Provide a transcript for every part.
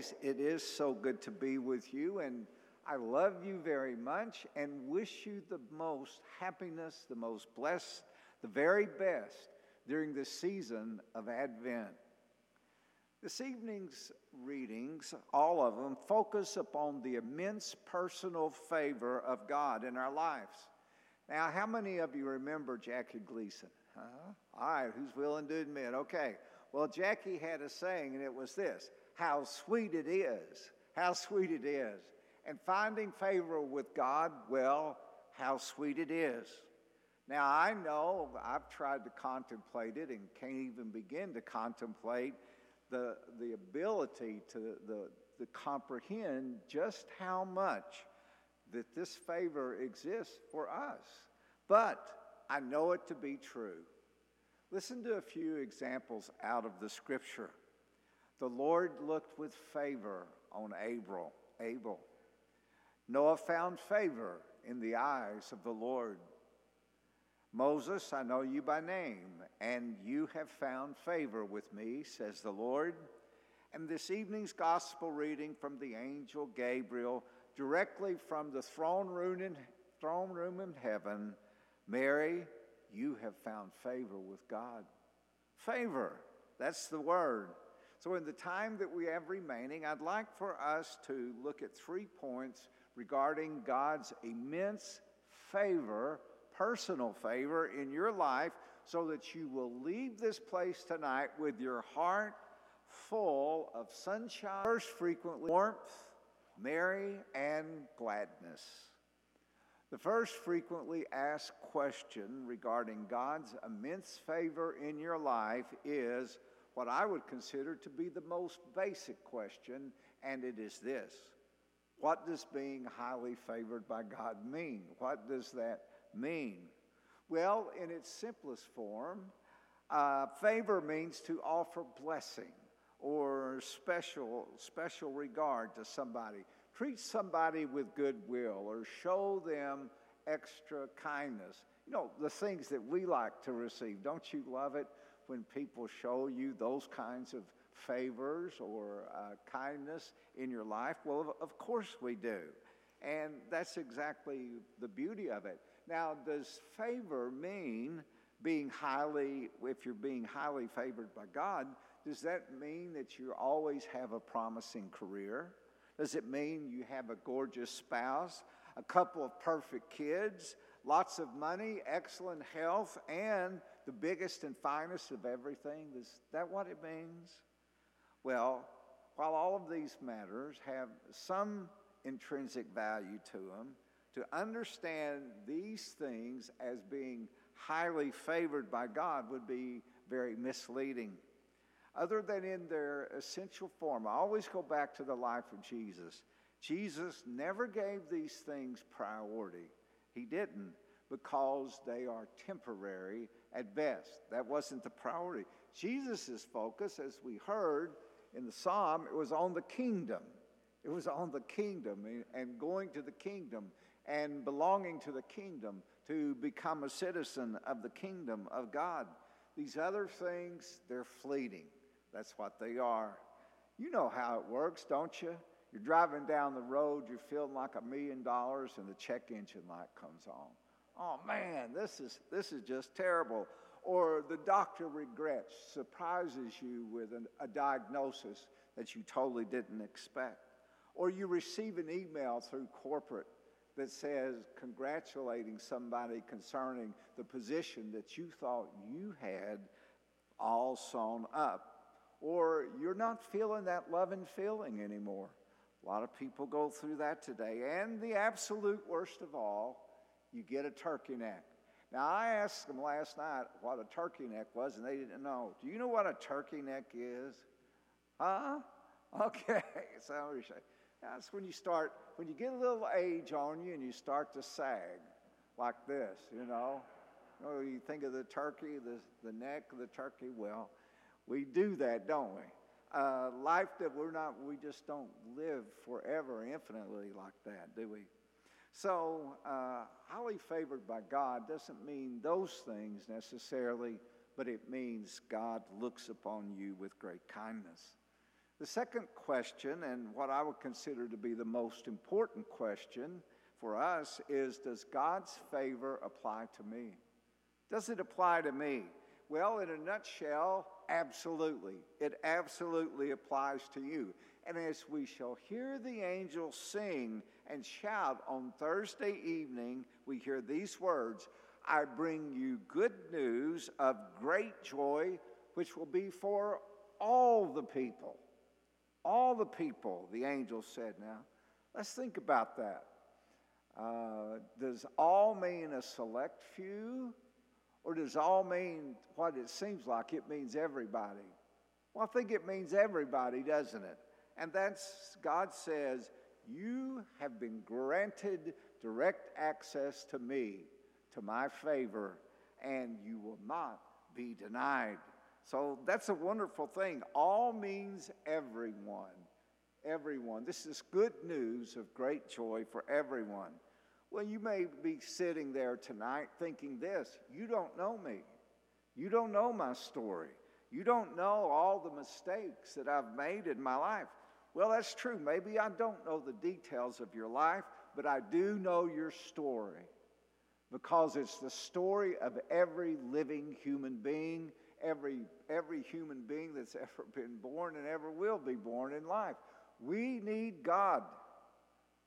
always, it is so good to be with you, and I love you very much and wish you the most happiness, the most blessed, the very best during this season of Advent. This evening's readings, all of them, focus upon the immense personal favor of God in our lives. Now, how many of you remember Jackie Gleason? Huh? All right, who's willing to admit? Okay. Well, Jackie had a saying, and it was this How sweet it is! How sweet it is. And finding favor with God, well, how sweet it is. Now, I know I've tried to contemplate it and can't even begin to contemplate the, the ability to the, to comprehend just how much that this favor exists for us. But I know it to be true. Listen to a few examples out of the scripture. The Lord looked with favor on Abel. Abel. Noah found favor in the eyes of the Lord. Moses, I know you by name, and you have found favor with me, says the Lord. And this evening's gospel reading from the angel Gabriel, directly from the throne room in, throne room in heaven Mary, you have found favor with God. Favor, that's the word. So, in the time that we have remaining, I'd like for us to look at three points regarding God's immense favor, personal favor in your life, so that you will leave this place tonight with your heart full of sunshine, first frequently warmth, merry, and gladness. The first frequently asked question regarding God's immense favor in your life is what I would consider to be the most basic question, and it is this What does being highly favored by God mean? What does that mean? Well, in its simplest form, uh, favor means to offer blessing or special, special regard to somebody treat somebody with goodwill or show them extra kindness. You know, the things that we like to receive. Don't you love it when people show you those kinds of favors or uh, kindness in your life? Well, of course we do. And that's exactly the beauty of it. Now, does favor mean being highly, if you're being highly favored by God, does that mean that you always have a promising career? Does it mean you have a gorgeous spouse, a couple of perfect kids, lots of money, excellent health, and the biggest and finest of everything? Is that what it means? Well, while all of these matters have some intrinsic value to them, to understand these things as being highly favored by God would be very misleading other than in their essential form. I always go back to the life of Jesus. Jesus never gave these things priority. He didn't because they are temporary at best. That wasn't the priority. Jesus' focus, as we heard in the psalm, it was on the kingdom. It was on the kingdom and going to the kingdom and belonging to the kingdom to become a citizen of the kingdom of God. These other things, they're fleeting. That's what they are. You know how it works, don't you? You're driving down the road, you're feeling like a million dollars, and the check engine light comes on. Oh man, this is, this is just terrible. Or the doctor regrets, surprises you with an, a diagnosis that you totally didn't expect. Or you receive an email through corporate that says, congratulating somebody concerning the position that you thought you had all sewn up or you're not feeling that loving feeling anymore. A lot of people go through that today. And the absolute worst of all, you get a turkey neck. Now, I asked them last night what a turkey neck was, and they didn't know. Do you know what a turkey neck is? Huh? Okay, so that's when you start, when you get a little age on you and you start to sag like this, you know. You, know, you think of the turkey, the, the neck of the turkey, well, we do that, don't we? Uh, life that we're not, we just don't live forever infinitely like that, do we? So, uh, highly favored by God doesn't mean those things necessarily, but it means God looks upon you with great kindness. The second question, and what I would consider to be the most important question for us, is Does God's favor apply to me? Does it apply to me? Well, in a nutshell, absolutely. It absolutely applies to you. And as we shall hear the angels sing and shout on Thursday evening, we hear these words I bring you good news of great joy, which will be for all the people. All the people, the angel said. Now, let's think about that. Uh, does all mean a select few? Or does all mean what it seems like? It means everybody. Well, I think it means everybody, doesn't it? And that's, God says, You have been granted direct access to me, to my favor, and you will not be denied. So that's a wonderful thing. All means everyone. Everyone. This is good news of great joy for everyone. Well, you may be sitting there tonight thinking this you don't know me. You don't know my story. You don't know all the mistakes that I've made in my life. Well, that's true. Maybe I don't know the details of your life, but I do know your story because it's the story of every living human being, every, every human being that's ever been born and ever will be born in life. We need God.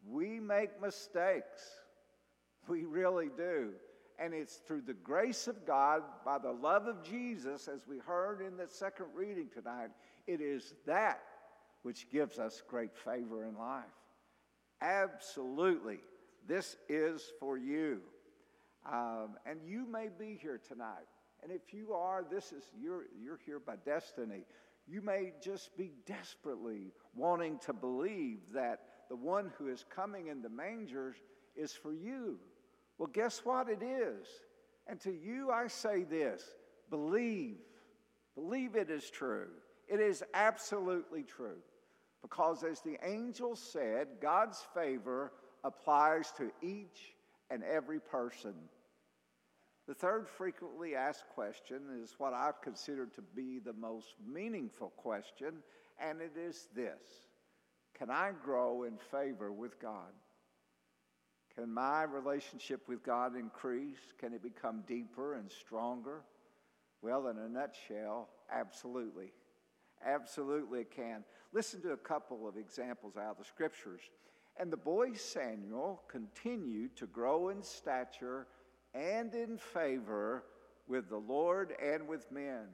We make mistakes. We really do. And it's through the grace of God, by the love of Jesus, as we heard in the second reading tonight, it is that which gives us great favor in life. Absolutely. This is for you. Um, and you may be here tonight. And if you are, this is you're, you're here by destiny. You may just be desperately wanting to believe that the one who is coming in the mangers is for you. Well, guess what? It is. And to you, I say this believe. Believe it is true. It is absolutely true. Because as the angel said, God's favor applies to each and every person. The third frequently asked question is what I've considered to be the most meaningful question, and it is this Can I grow in favor with God? Can my relationship with God increase? Can it become deeper and stronger? Well, in a nutshell, absolutely. Absolutely, it can. Listen to a couple of examples out of the scriptures. And the boy Samuel continued to grow in stature and in favor with the Lord and with men.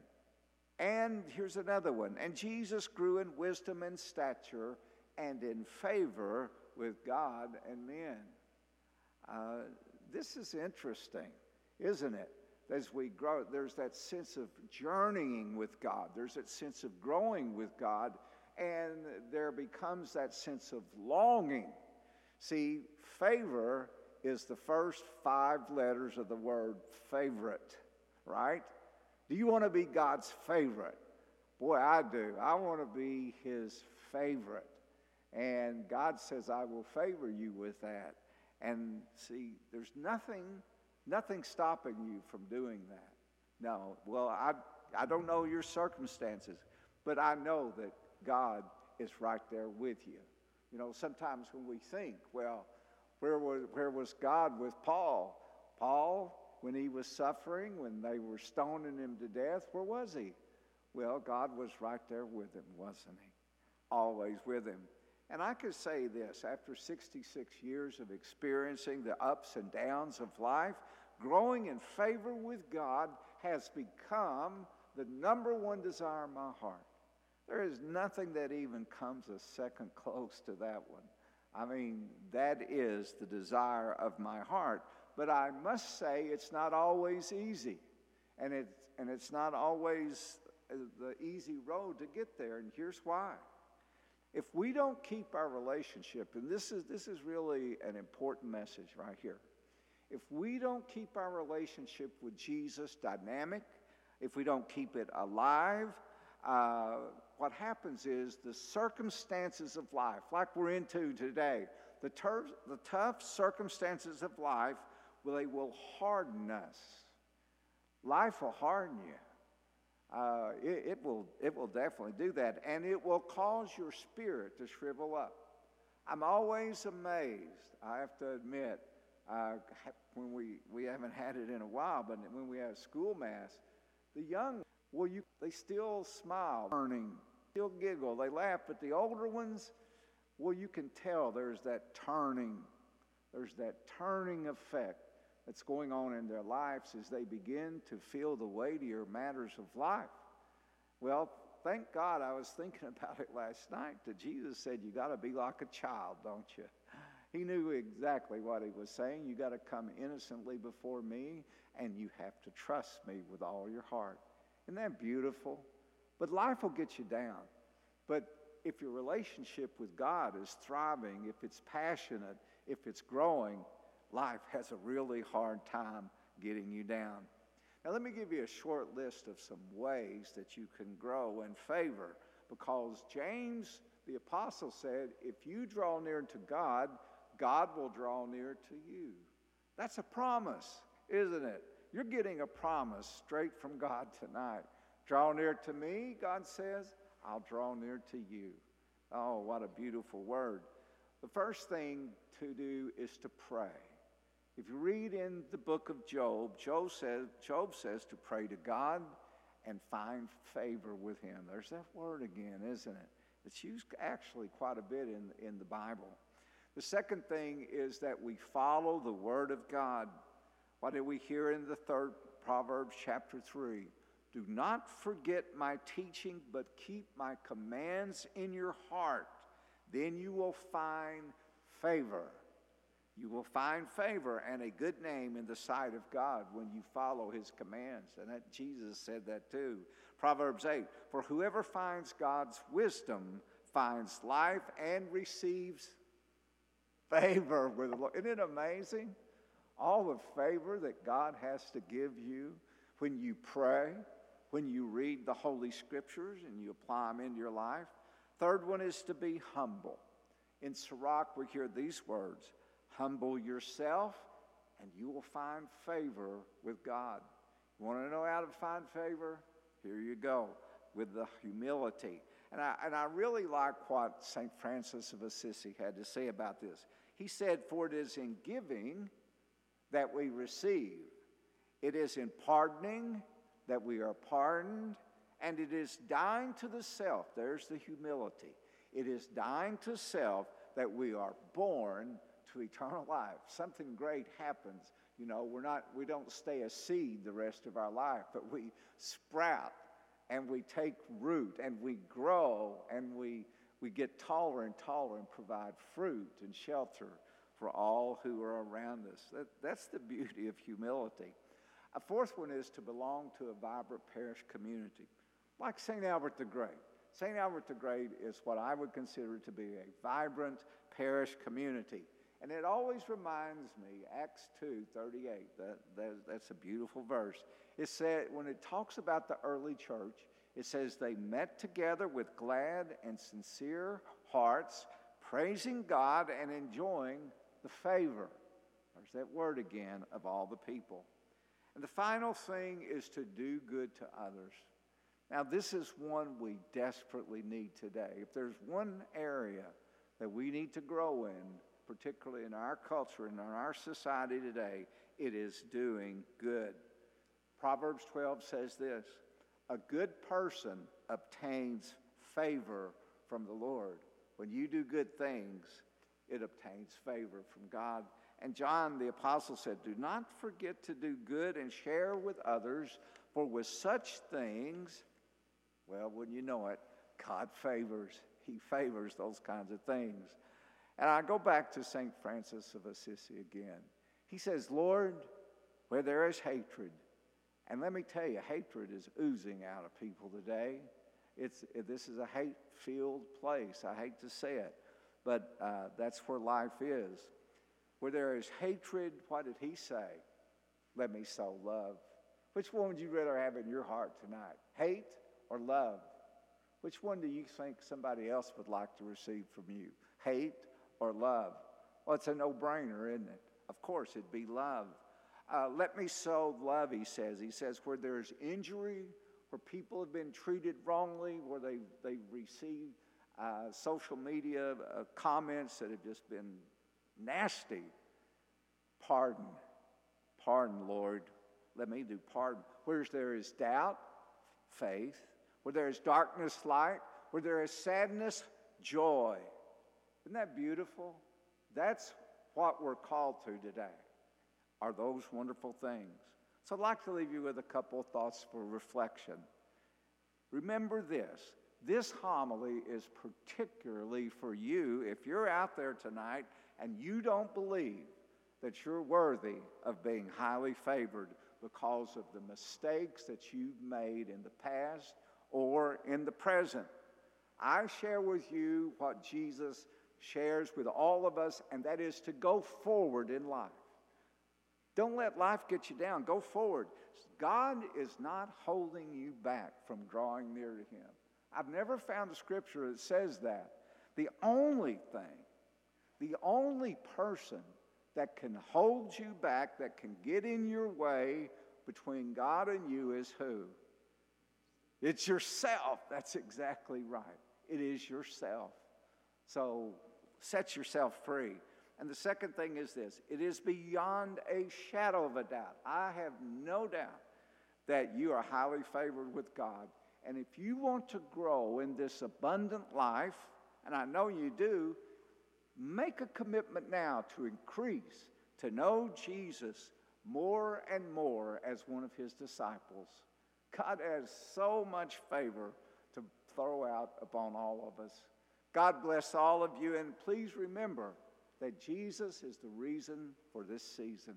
And here's another one. And Jesus grew in wisdom and stature and in favor with God and men. Uh, this is interesting, isn't it? As we grow, there's that sense of journeying with God, there's that sense of growing with God, and there becomes that sense of longing. See, favor is the first five letters of the word favorite, right? Do you want to be God's favorite? Boy, I do. I want to be his favorite. And God says, I will favor you with that. And see, there's nothing, nothing stopping you from doing that. No, well, I, I don't know your circumstances, but I know that God is right there with you. You know, sometimes when we think, well, where was, where was God with Paul? Paul, when he was suffering, when they were stoning him to death, where was he? Well, God was right there with him, wasn't he? Always with him. And I could say this after 66 years of experiencing the ups and downs of life, growing in favor with God has become the number one desire in my heart. There is nothing that even comes a second close to that one. I mean, that is the desire of my heart. But I must say, it's not always easy. And, it, and it's not always the easy road to get there. And here's why if we don't keep our relationship, and this is, this is really an important message right here. If we don't keep our relationship with Jesus dynamic, if we don't keep it alive, uh, what happens is the circumstances of life, like we're into today, the, ter- the tough circumstances of life, well, they will harden us. Life will harden you. Uh, it, it, will, it will definitely do that. And it will cause your spirit to shrivel up. I'm always amazed, I have to admit, uh, when we, we haven't had it in a while, but when we have school mass, the young, well, you, they still smile, turning, still giggle, they laugh, but the older ones, well, you can tell there's that turning, there's that turning effect that's going on in their lives as they begin to feel the weightier matters of life. Well, thank God I was thinking about it last night that Jesus said, You got to be like a child, don't you? He knew exactly what he was saying. You got to come innocently before me, and you have to trust me with all your heart. Isn't that beautiful? But life will get you down. But if your relationship with God is thriving, if it's passionate, if it's growing, life has a really hard time getting you down. Now, let me give you a short list of some ways that you can grow in favor because James the apostle said, if you draw near to God, God will draw near to you. That's a promise, isn't it? You're getting a promise straight from God tonight. Draw near to me, God says, I'll draw near to you. Oh, what a beautiful word. The first thing to do is to pray. If you read in the book of Job, Job says, Job says to pray to God and find favor with him. There's that word again, isn't it? It's used actually quite a bit in, in the Bible. The second thing is that we follow the word of God. What did we hear in the third Proverbs chapter 3? Do not forget my teaching, but keep my commands in your heart. Then you will find favor. You will find favor and a good name in the sight of God when you follow his commands. And that Jesus said that too. Proverbs 8 For whoever finds God's wisdom finds life and receives favor with the Lord. Isn't it amazing? All the favor that God has to give you when you pray, when you read the Holy Scriptures and you apply them into your life. Third one is to be humble. In Sirach, we hear these words Humble yourself, and you will find favor with God. You want to know how to find favor? Here you go, with the humility. And I, and I really like what St. Francis of Assisi had to say about this. He said, For it is in giving that we receive, it is in pardoning that we are pardoned, and it is dying to the self. There's the humility. It is dying to self that we are born to eternal life. Something great happens. You know, we're not, we don't stay a seed the rest of our life, but we sprout and we take root and we grow and we, we get taller and taller and provide fruit and shelter for all who are around us. That, that's the beauty of humility. A fourth one is to belong to a vibrant parish community, like St. Albert the Great. St. Albert the Great is what I would consider to be a vibrant parish community. And it always reminds me, Acts 2 38, that, that, that's a beautiful verse. It said, when it talks about the early church, it says they met together with glad and sincere hearts, praising God and enjoying the favor. There's that word again of all the people. And the final thing is to do good to others. Now, this is one we desperately need today. If there's one area that we need to grow in, particularly in our culture and in our society today, it is doing good. Proverbs 12 says this A good person obtains favor from the Lord. When you do good things, it obtains favor from God. And John the Apostle said, Do not forget to do good and share with others, for with such things, well, wouldn't you know it, God favors. He favors those kinds of things. And I go back to St. Francis of Assisi again. He says, Lord, where there is hatred, and let me tell you, hatred is oozing out of people today. It's, this is a hate filled place. I hate to say it, but uh, that's where life is. Where there is hatred, what did he say? Let me sow love. Which one would you rather have in your heart tonight? Hate or love? Which one do you think somebody else would like to receive from you? Hate or love? Well, it's a no brainer, isn't it? Of course, it'd be love. Uh, let me sow love, he says. He says, where there's injury, where people have been treated wrongly, where they, they've received uh, social media uh, comments that have just been nasty. Pardon. Pardon, Lord. Let me do pardon. Where there is doubt, faith. Where there is darkness, light. Where there is sadness, joy. Isn't that beautiful? That's what we're called to today, are those wonderful things. So I'd like to leave you with a couple of thoughts for reflection. Remember this this homily is particularly for you if you're out there tonight and you don't believe that you're worthy of being highly favored because of the mistakes that you've made in the past or in the present. I share with you what Jesus shares with all of us, and that is to go forward in life. Don't let life get you down. Go forward. God is not holding you back from drawing near to Him. I've never found a scripture that says that. The only thing, the only person that can hold you back, that can get in your way between God and you is who? It's yourself. That's exactly right. It is yourself. So set yourself free. And the second thing is this it is beyond a shadow of a doubt. I have no doubt that you are highly favored with God. And if you want to grow in this abundant life, and I know you do, make a commitment now to increase, to know Jesus more and more as one of his disciples. God has so much favor to throw out upon all of us. God bless all of you, and please remember that Jesus is the reason for this season.